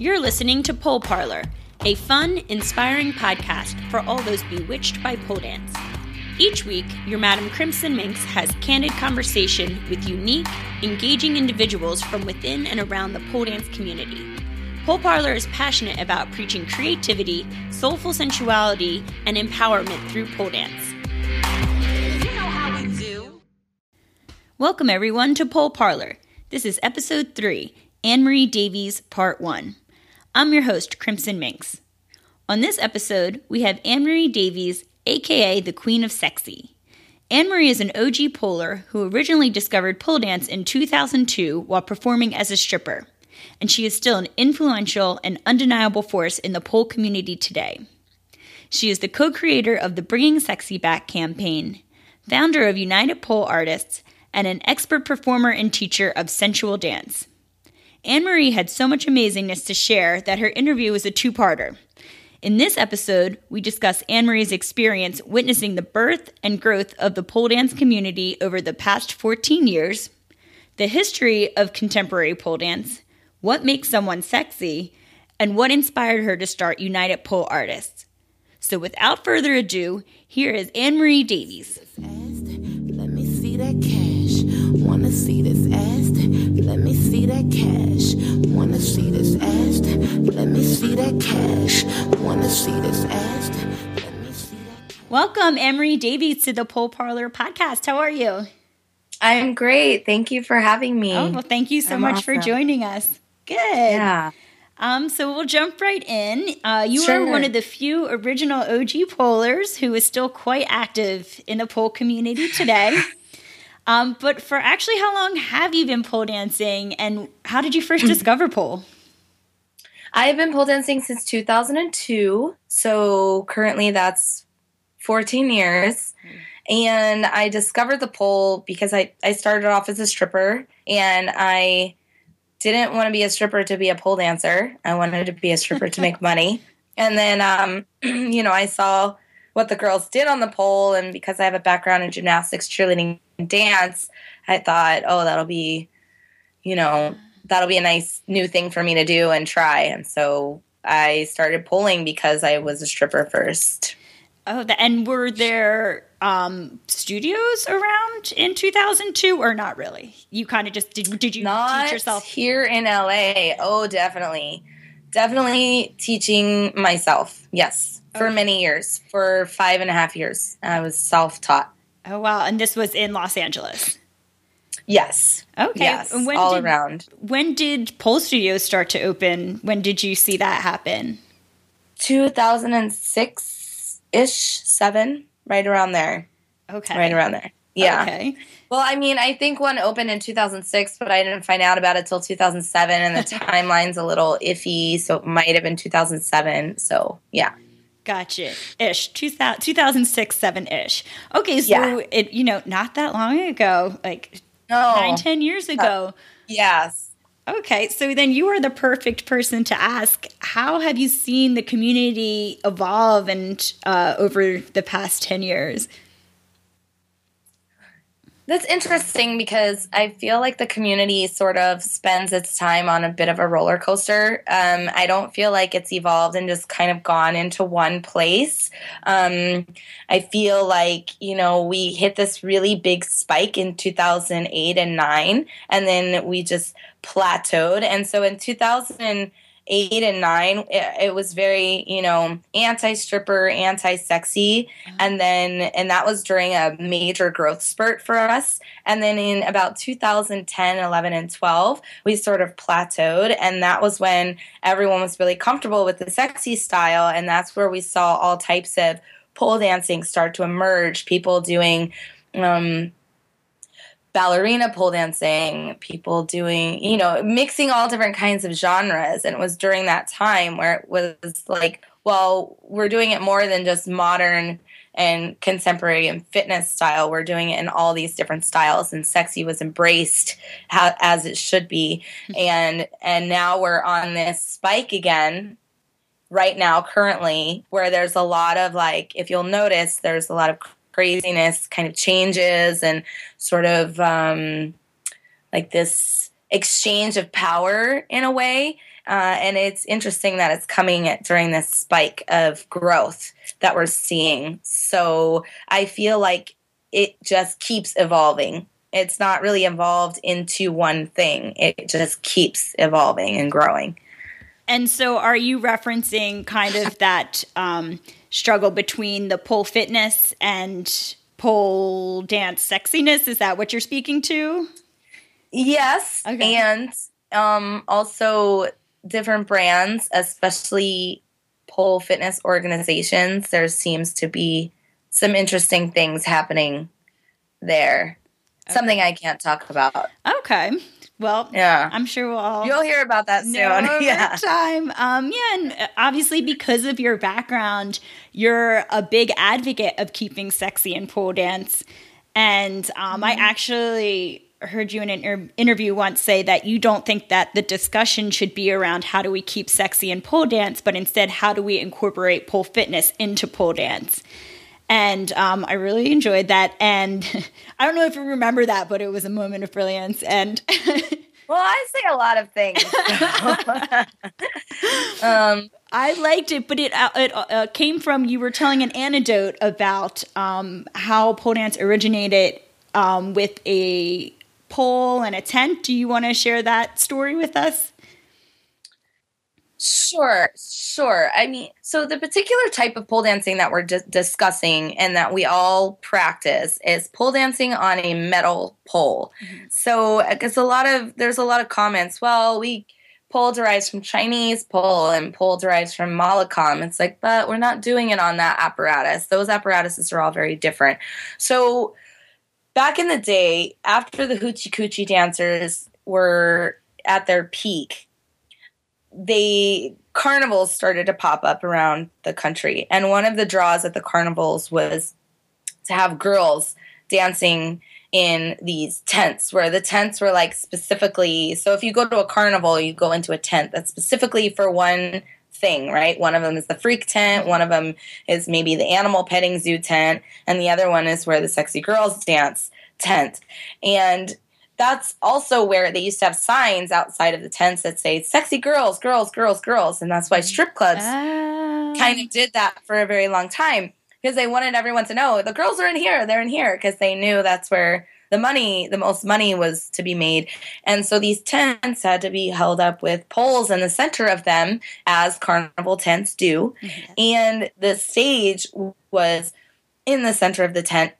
You're listening to Pole Parlor, a fun, inspiring podcast for all those bewitched by pole dance. Each week, your Madam Crimson Minx has candid conversation with unique, engaging individuals from within and around the pole dance community. Pole Parlor is passionate about preaching creativity, soulful sensuality, and empowerment through pole dance. You know how we do. Welcome, everyone, to Pole Parlor. This is episode 3, Anne Marie Davies, Part 1. I'm your host, Crimson Minx. On this episode, we have Anne Marie Davies, aka the Queen of Sexy. Anne Marie is an OG poler who originally discovered pole dance in 2002 while performing as a stripper, and she is still an influential and undeniable force in the pole community today. She is the co creator of the Bringing Sexy Back campaign, founder of United Pole Artists, and an expert performer and teacher of sensual dance. Anne Marie had so much amazingness to share that her interview was a two parter. In this episode, we discuss Anne Marie's experience witnessing the birth and growth of the pole dance community over the past 14 years, the history of contemporary pole dance, what makes someone sexy, and what inspired her to start United Pole Artists. So, without further ado, here is Anne Marie Davies. Let me see that cash. Wanna see this ass? Let me see that cash. Wanna see this ass? Let me see that cash. Wanna see this ass? Let me see that. Welcome, Anne Marie Davies, to the Pole Parlor podcast. How are you? I'm great. Thank you for having me. Oh, well, thank you so I'm much for joining us. Good. yeah. Um, so we'll jump right in. Uh, you are one of the few original OG polers who is still quite active in the pole community today. um, but for actually, how long have you been pole dancing, and how did you first discover pole? I've been pole dancing since 2002. So currently that's 14 years. And I discovered the pole because I, I started off as a stripper and I didn't want to be a stripper to be a pole dancer. I wanted to be a stripper to make money. And then, um, you know, I saw what the girls did on the pole. And because I have a background in gymnastics, cheerleading, and dance, I thought, oh, that'll be, you know, that'll be a nice new thing for me to do and try. And so I started poling because I was a stripper first. Oh, the, and were there um, studios around in 2002, or not really? You kind of just did. Did you Not teach yourself? here in LA. Oh, definitely. Definitely teaching myself. Yes. For Okay. many years. For five and a half years. I was self taught. Oh wow! And this was in Los Angeles. Yes. Okay. Yes. When all did- around. When did pole studios start to open? When did you see that happen? 2006 ish, seven, right around there. Okay. Right around there. Yeah. Okay. Well, I mean, I think one opened in 2006, but I didn't find out about it till 2007, and the timeline's a little iffy, so it might have been 2007. So, yeah. Gotcha. Ish. 2000, 2006, 7 ish. Okay. So Yeah. it, you know, not that long ago, like No. nine, ten years ago. Yes. Okay. So then you are the perfect person to ask how have you seen the community evolve and uh, over the past 10 years? That's interesting because I feel like the community sort of spends its time on a bit of a roller coaster. Um, I don't feel like it's evolved and just kind of gone into one place. Um, I feel like, you know, we hit this really big spike in 2008 and 9, and then we just plateaued. And so in 2008 and 9, it, it was very, you know, anti stripper, anti sexy and then and that was during a major growth spurt for us. And then in about 2010 11 and 12 we sort of plateaued. And that was when everyone was really comfortable with the sexy style. And that's where we saw all types of pole dancing start to emerge people doing um, ballerina pole dancing, people doing, you know, mixing all different kinds of genres. And it was during that time where it was like, well, we're doing it more than just modern and contemporary and fitness style. We're doing it in all these different styles, and sexy was embraced how, as it should be. Hmm. and and now we're on this spike again right now currently where there's a lot of like if you'll notice there's a lot of craziness kind of changes and sort of um, like this exchange of power in a way. Uh, and it's interesting that it's coming at, during this spike of growth that we're seeing. So I feel like it just keeps evolving. It's not really evolved into one thing, it just keeps evolving and growing. And so, are you referencing kind of that um, struggle between the pole fitness and pole dance sexiness? Is that what you're speaking to? Yes. Okay. And um, also different brands, especially pole fitness organizations, there seems to be some interesting things happening there. Okay. Something I can't talk about. Okay. Well, yeah, I'm sure we'll all you'll hear about that soon. yeah, time. Um, yeah, and obviously because of your background, you're a big advocate of keeping sexy in pole dance. And um, mm-hmm. I actually heard you in an inter- interview once say that you don't think that the discussion should be around how do we keep sexy in pole dance, but instead how do we incorporate pole fitness into pole dance. And um, I really enjoyed that. And I don't know if you remember that, but it was a moment of brilliance. And well, I say a lot of things. um, I liked it, but it uh, it uh, came from you were telling an anecdote about um, how pole dance originated um, with a pole and a tent. Do you want to share that story with us? Sure, sure. I mean, so the particular type of pole dancing that we're di- discussing and that we all practice is pole dancing on a metal pole. Mm-hmm. So, because a lot of there's a lot of comments. Well, we pole derives from Chinese pole and pole derives from Mallakhamb. It's like, but we're not doing it on that apparatus. Those apparatuses are all very different. So, back in the day, after the hoochie coochie dancers were at their peak they carnivals started to pop up around the country. And one of the draws at the carnivals was to have girls dancing in these tents where the tents were like specifically so if you go to a carnival you go into a tent that's specifically for one thing right one of them is the freak tent one of them is maybe the animal petting zoo tent and the other one is where the sexy girls dance tent and that's also where they used to have signs outside of the tents that say sexy girls, girls, girls, girls. And that's why strip clubs oh. kind of did that for a very long time because they wanted everyone to know the girls are in here, they're in here because they knew that's where the money, the most money was to be made. And so these tents had to be held up with poles in the center of them, as carnival tents do. Mm-hmm. And the stage was in the center of the tent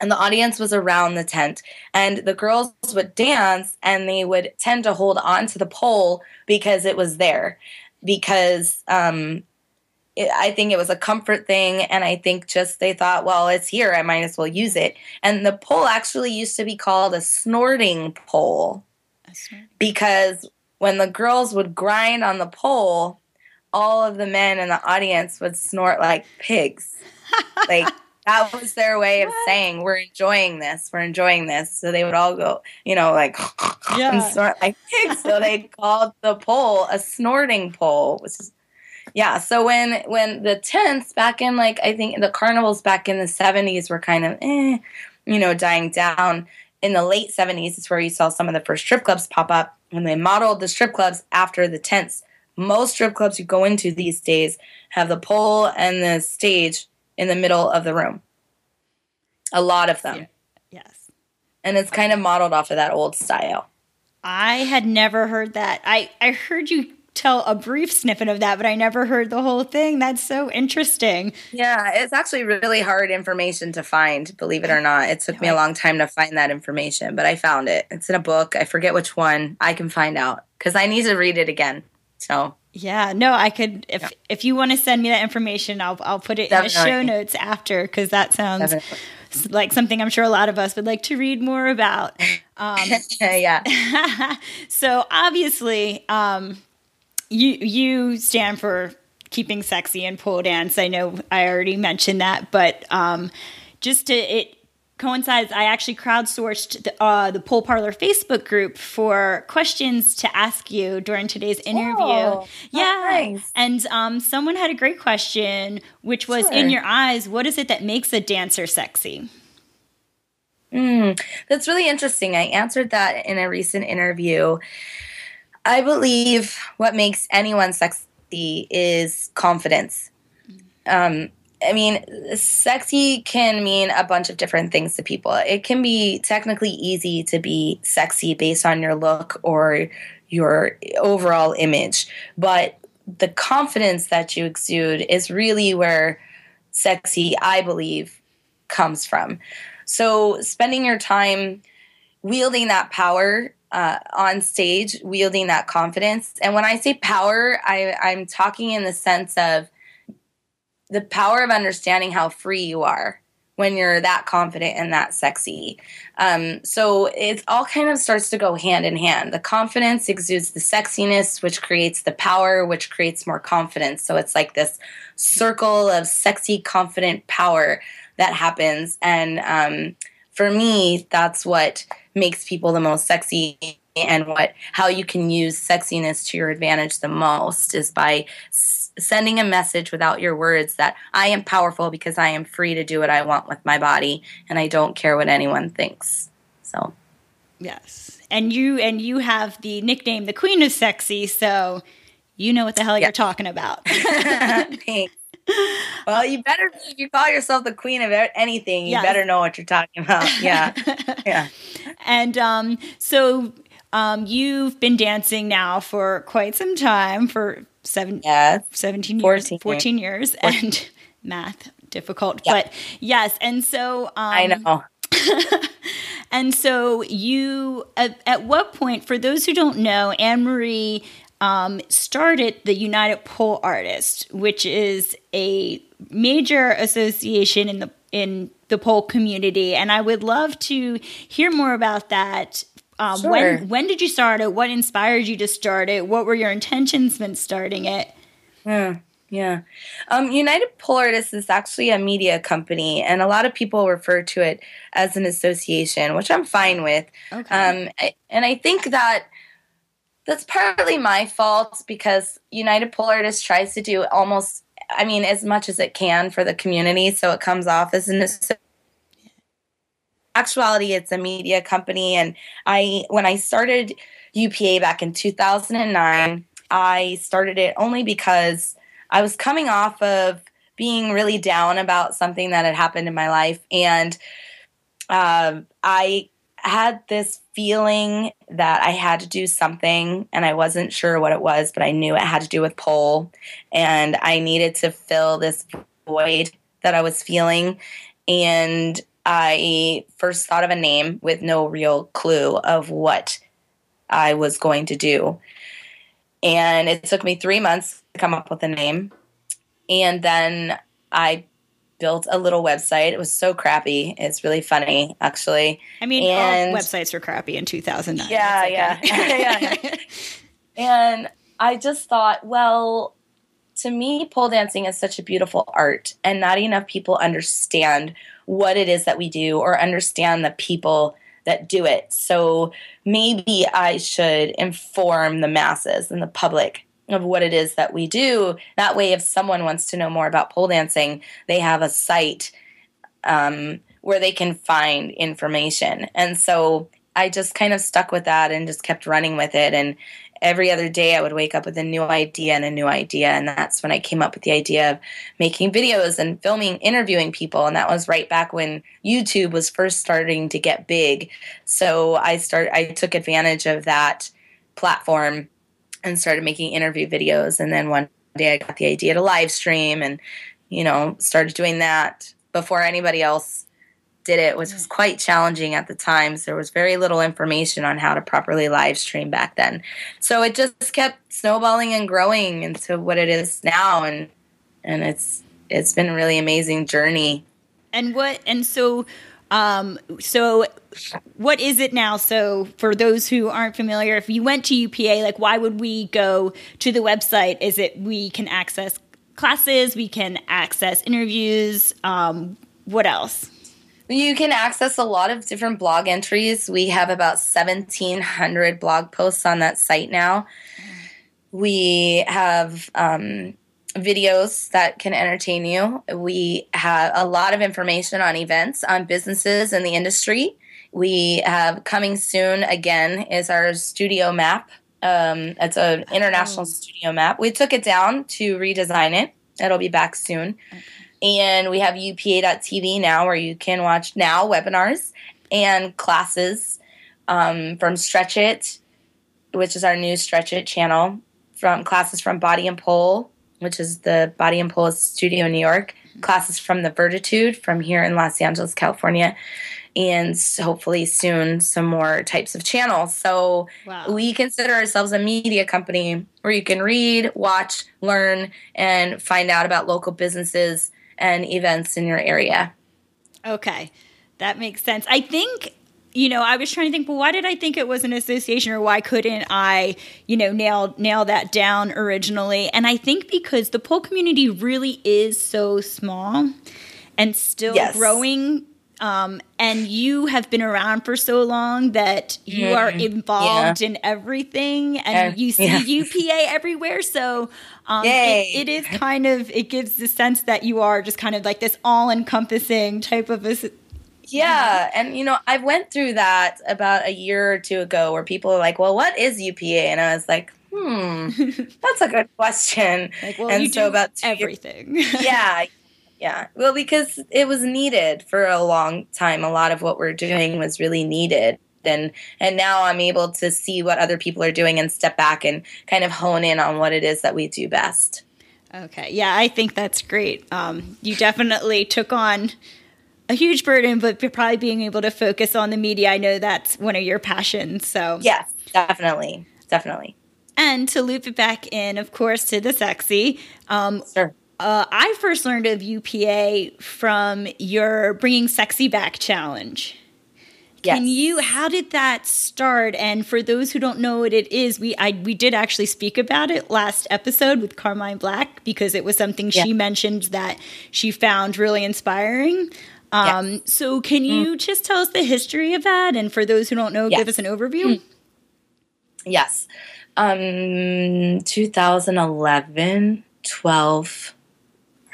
and the audience was around the tent. And the girls would dance and they would tend to hold on to the pole because it was there. Because um, it, i think it was a comfort thing and i think just they thought well it's here i might as well use it. And the pole actually used to be called a snorting pole. Because when the girls would grind on the pole all of the men in the audience would snort like pigs. Like that was their way of what? saying we're enjoying this we're enjoying this. So they would all go you know like yeah. and snort like so they called the pole a snorting pole which is yeah. So when when the tents back in like i think the carnivals back in the 70s were kind of eh, you know dying down. In the late 70s is where you saw some of the first strip clubs pop up and they modeled the strip clubs after the tents most strip clubs you go into these days have the pole and the stage in the middle of the room. A lot of them. Yes. And it's kind of modeled off of that old style. I had never heard that. I, I heard you tell a brief snippet of that, but I never heard the whole thing. That's so interesting. Yeah, it's actually really hard information to find, believe it or not. It took me a long time to find that information, but I found it. It's in a book. I forget which one. I can find out because I need to read it again. So yeah, no, I could if yeah. if you want to send me that information, I'll I'll put it Definitely. in the show notes after because that sounds Definitely. like something I'm sure a lot of us would like to read more about. Um, yeah. so obviously, um, you you stand for keeping sexy and pole dance. I know I already mentioned that, but um, just to it coincides, I actually crowdsourced the, uh, the Pole Parlor Facebook group for questions to ask you during today's interview. Oh, yeah. Nice. And um, someone had a great question, which was sure. In your eyes, what is it that makes a dancer sexy? Mm, that's really interesting. I answered that in a recent interview. I believe what makes anyone sexy is confidence. Um, I mean, sexy can mean a bunch of different things to people. It can be technically easy to be sexy based on your look or your overall image, but the confidence that you exude is really where sexy, I believe, comes from. So, spending your time wielding that power uh, on stage, wielding that confidence. And when I say power, I, I'm talking in the sense of the power of understanding how free you are when you're that confident and that sexy. Um, so it all kind of starts to go hand in hand. The confidence exudes the sexiness, which creates the power, which creates more confidence. So it's like this circle of sexy, confident power that happens. And um, for me, that's what makes people the most sexy and what how you can use sexiness to your advantage the most is by sending a message without your words that I am powerful because I am free to do what I want with my body and I don't care what anyone thinks. So, yes. And you and you have the nickname the Queen of Sexy, so you know what the hell you're talking about. Thanks. Well, you better if you call yourself the queen of anything, you yes. better know what you're talking about. Yeah. yeah. And um so um, you've been dancing now for quite some time, for seven, yes. 17 14 years, 14 years, 14. and math difficult. Yeah. But yes, and so um, I know. and so you, at, at, what point, for those who don't know, Anne Marie um, started the United Pole Artists, which is a major association in the in the pole community, and I would love to hear more about that um, sure. When when did you start it? What inspired you to start it? What were your intentions when starting it? Yeah, yeah. Um, United Pole Artists is actually a media company, and a lot of people refer to it as an association, which I'm fine with. Okay. Um, I, and I think that that's partly my fault because United Pole Artists tries to do almost, I mean, as much as it can for the community, so it comes off as an association actuality it's a media company. And i when i started upa back in 2009 i started it only because i was coming off of being really down about something that had happened in my life. And um, i had this feeling that i had to do something and i wasn't sure what it was but i knew it had to do with pole and i needed to fill this void that i was feeling. And I first thought of a name with no real clue of what I was going to do. And it took me three months to come up with a name. And then I built a little website. It was so crappy. It's really funny, actually. I mean, and, all websites were crappy in 2009. Yeah, okay. yeah. yeah. And I just thought, well, to me, pole dancing is such a beautiful art, and not enough people understand what it is that we do or understand the people that do it. So maybe I should inform the masses and the public of what it is that we do. That way, if someone wants to know more about pole dancing, they have a site um, where they can find information. And so I just kind of stuck with that and just kept running with it. And every other day I would wake up with a new idea and a new idea. And that's when I came up with the idea of making videos and filming, interviewing people. And that was right back when YouTube was first starting to get big. So I started, I took advantage of that platform and started making interview videos. And then one day I got the idea to live stream and, you know, started doing that before anybody else did it, which was quite challenging at the time. So there was very little information on how to properly live stream back then. So it just kept snowballing and growing into what it is now, and and it's it's been a really amazing journey. And what and so um, so what is it now? So for those who aren't familiar, if you went to UPA, like why would we go to the website? Is it we can access classes, we can access interviews, um, what else? You can access a lot of different blog entries. We have about 1,700 blog posts on that site now. We have um, videos that can entertain you. We have a lot of information on events, on businesses in the industry. We have coming soon again is our studio map. Um, it's an international oh. studio map. We took it down to redesign it. It'll be back soon. Okay. And we have upa.tv now where you can watch now webinars and classes um, from Stretch It, which is our new Stretch It channel, from classes from Body and Pole, which is the Body and Pole studio in New York, classes from the Vertitude from here in Los Angeles, California, and hopefully soon some more types of channels. So wow. we consider ourselves a media company where you can read, watch, learn, and find out about local businesses and events in your area. Okay. That makes sense. I think you know, I was trying to think, well, why did I think it was an association or why couldn't I, you know, nail nail that down originally? And I think because the pole community really is so small and still yes. growing um, and you have been around for so long that you mm, are involved yeah. in everything and uh, you see yeah. UPA everywhere. So um, it, it is kind of, it gives the sense that you are just kind of like this all encompassing type of a. Yeah, and you know, I went through that about a year or two ago where people are like, "Well, what is UPA?" And I was like, "Hmm, that's a good question." Like, well, and so about everything. Years, yeah, yeah. Well, because it was needed for a long time. A lot of what we're doing was really needed. And and now I'm able to see what other people are doing and step back and kind of hone in on what it is that we do best. Okay. Yeah, I think that's great. Um, you definitely took on a huge burden, but probably being able to focus on the media, I know that's one of your passions. So yes, definitely, definitely. And to loop it back in, of course, to the sexy. Um, sure. Uh, I first learned of UPA from your Bringing Sexy Back challenge. Yes. Can you? How did that start? And for those who don't know what it is, we I we did actually speak about it last episode with Carmine Black because it was something yeah. she mentioned that she found really inspiring. Um, yes. So, can you mm. just tell us the history of that? And for those who don't know, yes. give us an overview. Mm. Yes. Um, 2011, 12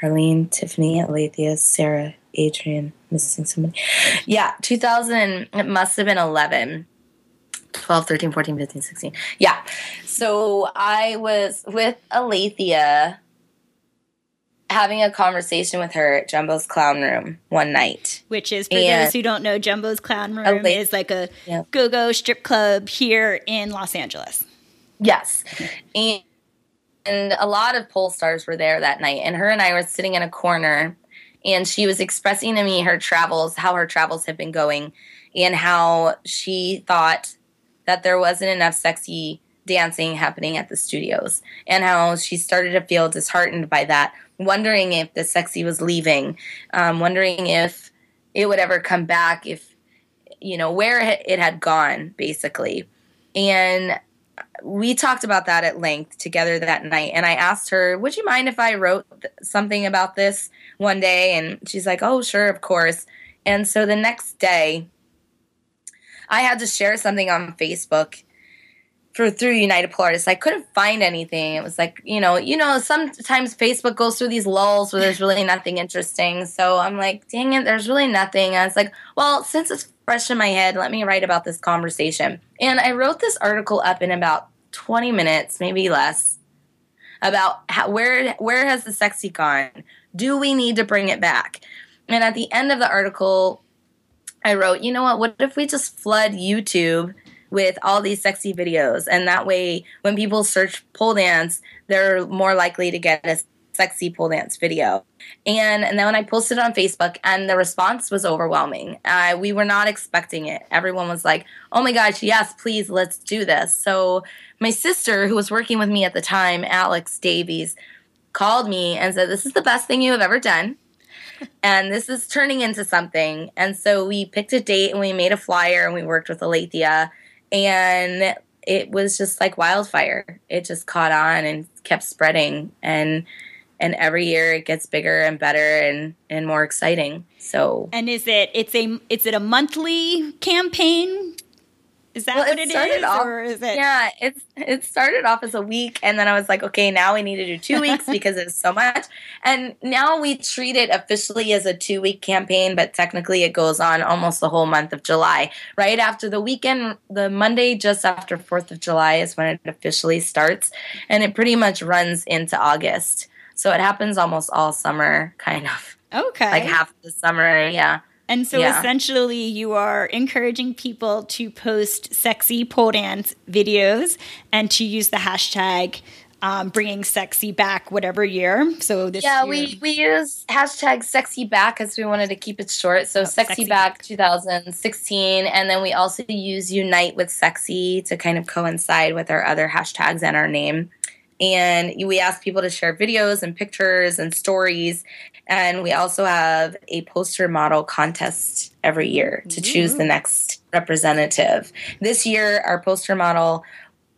Arlene, Tiffany, Alethea, Sarah, Adrian, missing somebody. Yeah, 2000, it must have been 11. 12, 13, 14, 15, 16. Yeah. So I was with Alethea having a conversation with her at Jumbo's Clown Room one night. Which is, for and those who don't know, Jumbo's Clown Room is like a yeah. go go strip club here in Los Angeles. Yes. And and a lot of pole stars were there that night. And her and i were sitting in a corner and she was expressing to me her travels how her travels had been going and how she thought that there wasn't enough sexy dancing happening at the studios and how she started to feel disheartened by that wondering if the sexy was leaving um, wondering if it would ever come back if you know where it had gone basically. And we talked about that at length together that night and i asked her would you mind if i wrote th- something about this one day? And she's like oh sure of course. And so the next day i had to share something on facebook for through united pole artists i couldn't find anything it was like you know you know sometimes facebook goes through these lulls where there's really nothing interesting so i'm like dang it there's really nothing i was like well since it's fresh in my head. Let me write about this conversation. And I wrote this article up in about 20 minutes, maybe less, about how, where where has the sexy gone? Do we need to bring it back? And at the end of the article, I wrote, you know what? What if we just flood YouTube with all these sexy videos, and that way, when people search pole dance, they're more likely to get a sexy pole dance video. And, and then when I posted on Facebook, and the response was overwhelming. Uh, we were not expecting it. Everyone was like, oh my gosh, yes, please, let's do this. So my sister, who was working with me at the time, Alex Davies, called me and said, this is the best thing you have ever done. and this is turning into something. And so we picked a date and we made a flyer and we worked with Alethea. And it was just like wildfire. It just caught on and kept spreading. And and every year it gets bigger and better and and more exciting so and is it it's a is it a monthly campaign Is that Well, what it it started off- or is it? Yeah, it's it started off as a week, and then I was like, okay, now we need to do two weeks because it's so much. And now we treat it officially as a two week campaign, but technically it goes on almost the whole month of July. Right after the weekend, the Monday just after Fourth of July is when it officially starts, and it pretty much runs into August. So it happens almost all summer, kind of Okay. like half the summer. Yeah. And so Yeah. essentially, you are encouraging people to post sexy pole dance videos and to use the hashtag um, bringing sexy back whatever year. So this Yeah, year, we we use hashtag sexy back because we wanted to keep it short. So sexy, Oh, Sexy back Back. 2016, and then we also use unite with sexy to kind of coincide with our other hashtags and our name. And we ask people to share videos and pictures and stories. And we also have a poster model contest every year to choose the next representative. This year, our poster model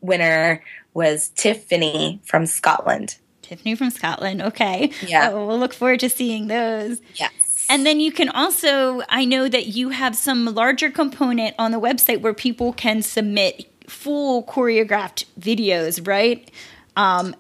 winner was Tiffany from Scotland. Tiffany from Scotland. Okay. Yeah. Oh, we'll look forward to seeing those. Yes. And then you can also, I know that you have some larger component on the website where people can submit full choreographed videos, right? Um,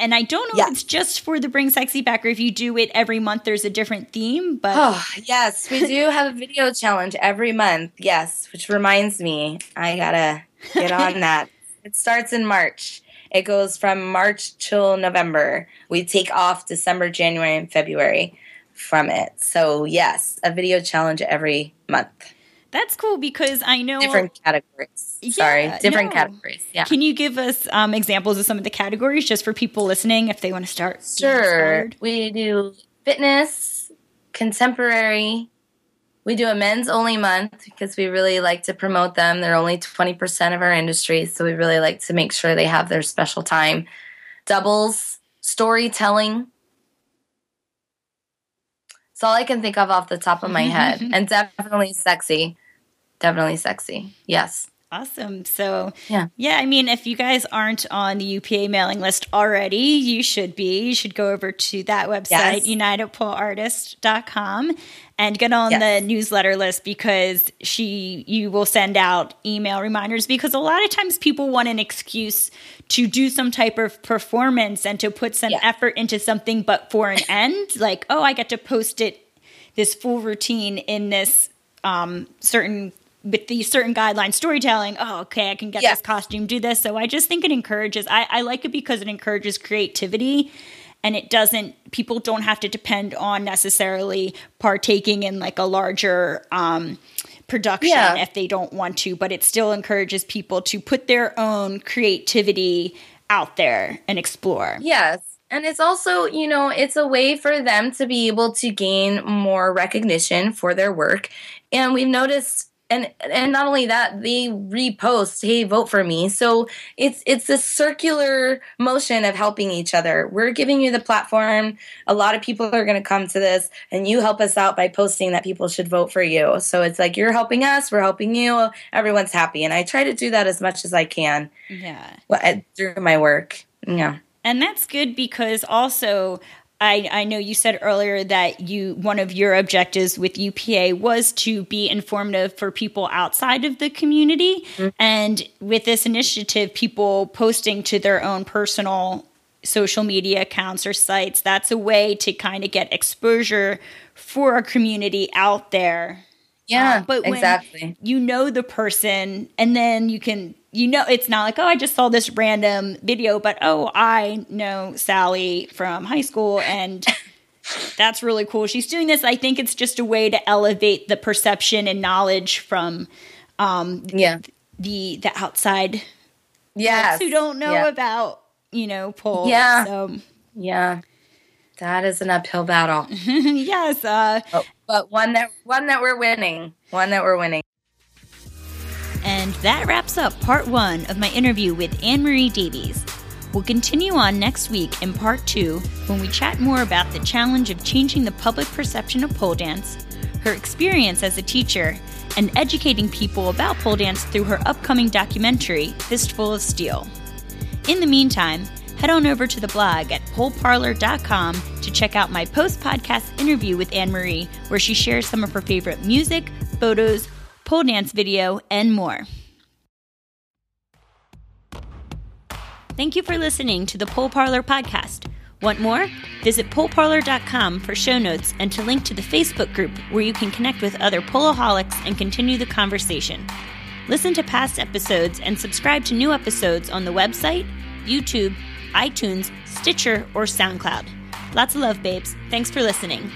and I don't know Yeah. if it's just for the Bring Sexy Back or if you do it every month, there's a different theme, but Oh, yes, we do have a video challenge every month. Yes, which reminds me, I gotta get on that. It starts in March. It goes from March till November. We take off December, January, and February from it. So, yes, a video challenge every month. That's cool because I know. Different categories. Sorry, Yeah, different no. categories. Yeah. Can you give us um, examples of some of the categories just for people listening if they want to start? Sure. We do fitness, contemporary. We do a men's only month because we really like to promote them. They're only 20% of our industry, so we really like to make sure they have their special time. Doubles, storytelling. It's all I can think of off the top of my head. and definitely sexy. Definitely sexy. Yes. Awesome. So, Yeah. yeah, I mean, if you guys aren't on the UPA mailing list already, you should be. You should go over to that website, Yes. unitedpoleartist.com, and get on Yes. the newsletter list because she you will send out email reminders because a lot of times people want an excuse to do some type of performance and to put some Yeah. effort into something but for an end like oh i get to post it this full routine in this um, certain with these certain guidelines storytelling oh okay i can get Yeah. this costume do this so i just think it encourages I, I like it because it encourages creativity and it doesn't people don't have to depend on necessarily partaking in like a larger um, production Yeah. if they don't want to but it still encourages people to put their own creativity out there and explore Yes. And it's also, you know, it's a way for them to be able to gain more recognition for their work. And we've noticed and and not only that, they repost, hey, vote for me. So it's it's a circular motion of helping each other. We're giving you the platform. A lot of people are gonna come to this and you help us out by posting that people should vote for you. So it's like you're helping us, we're helping you, everyone's happy. And I try to do that as much as I can yeah through my work. Yeah. And that's good because also I, I know you said earlier that you one of your objectives with UPA was to be informative for people outside of the community. Mm-hmm. And with this initiative, people posting to their own personal social media accounts or sites, that's a way to kind of get exposure for a community out there. Yeah, Um, but when exactly. you know the person and then you can you know it's not like oh i just saw this random video but oh i know sally from high school and that's really cool she's doing this i think it's just a way to elevate the perception and knowledge from um, Yeah. the the outside yeah, who don't know Yeah. about you know pole Yeah. so Yeah. That is an uphill battle. yes uh but, but one that one that we're winning. One that we're winning. And that wraps up part one of my interview with Anne Marie Davies. We'll continue on next week in part two when we chat more about the challenge of changing the public perception of pole dance, her experience as a teacher, and educating people about pole dance through her upcoming documentary, Fistful of Steel. In the meantime, head on over to the blog at poleparlor.com to check out my post podcast interview with Anne Marie, where she shares some of her favorite music, photos, pole dance video, and more. Thank you for listening to the Pole Parlor podcast. Want more? Visit poleparlor.com for show notes and to link to the Facebook group where you can connect with other poloholics and continue the conversation. Listen to past episodes and subscribe to new episodes on the website, YouTube, iTunes, Stitcher, or SoundCloud. Lots of love, babes. Thanks for listening.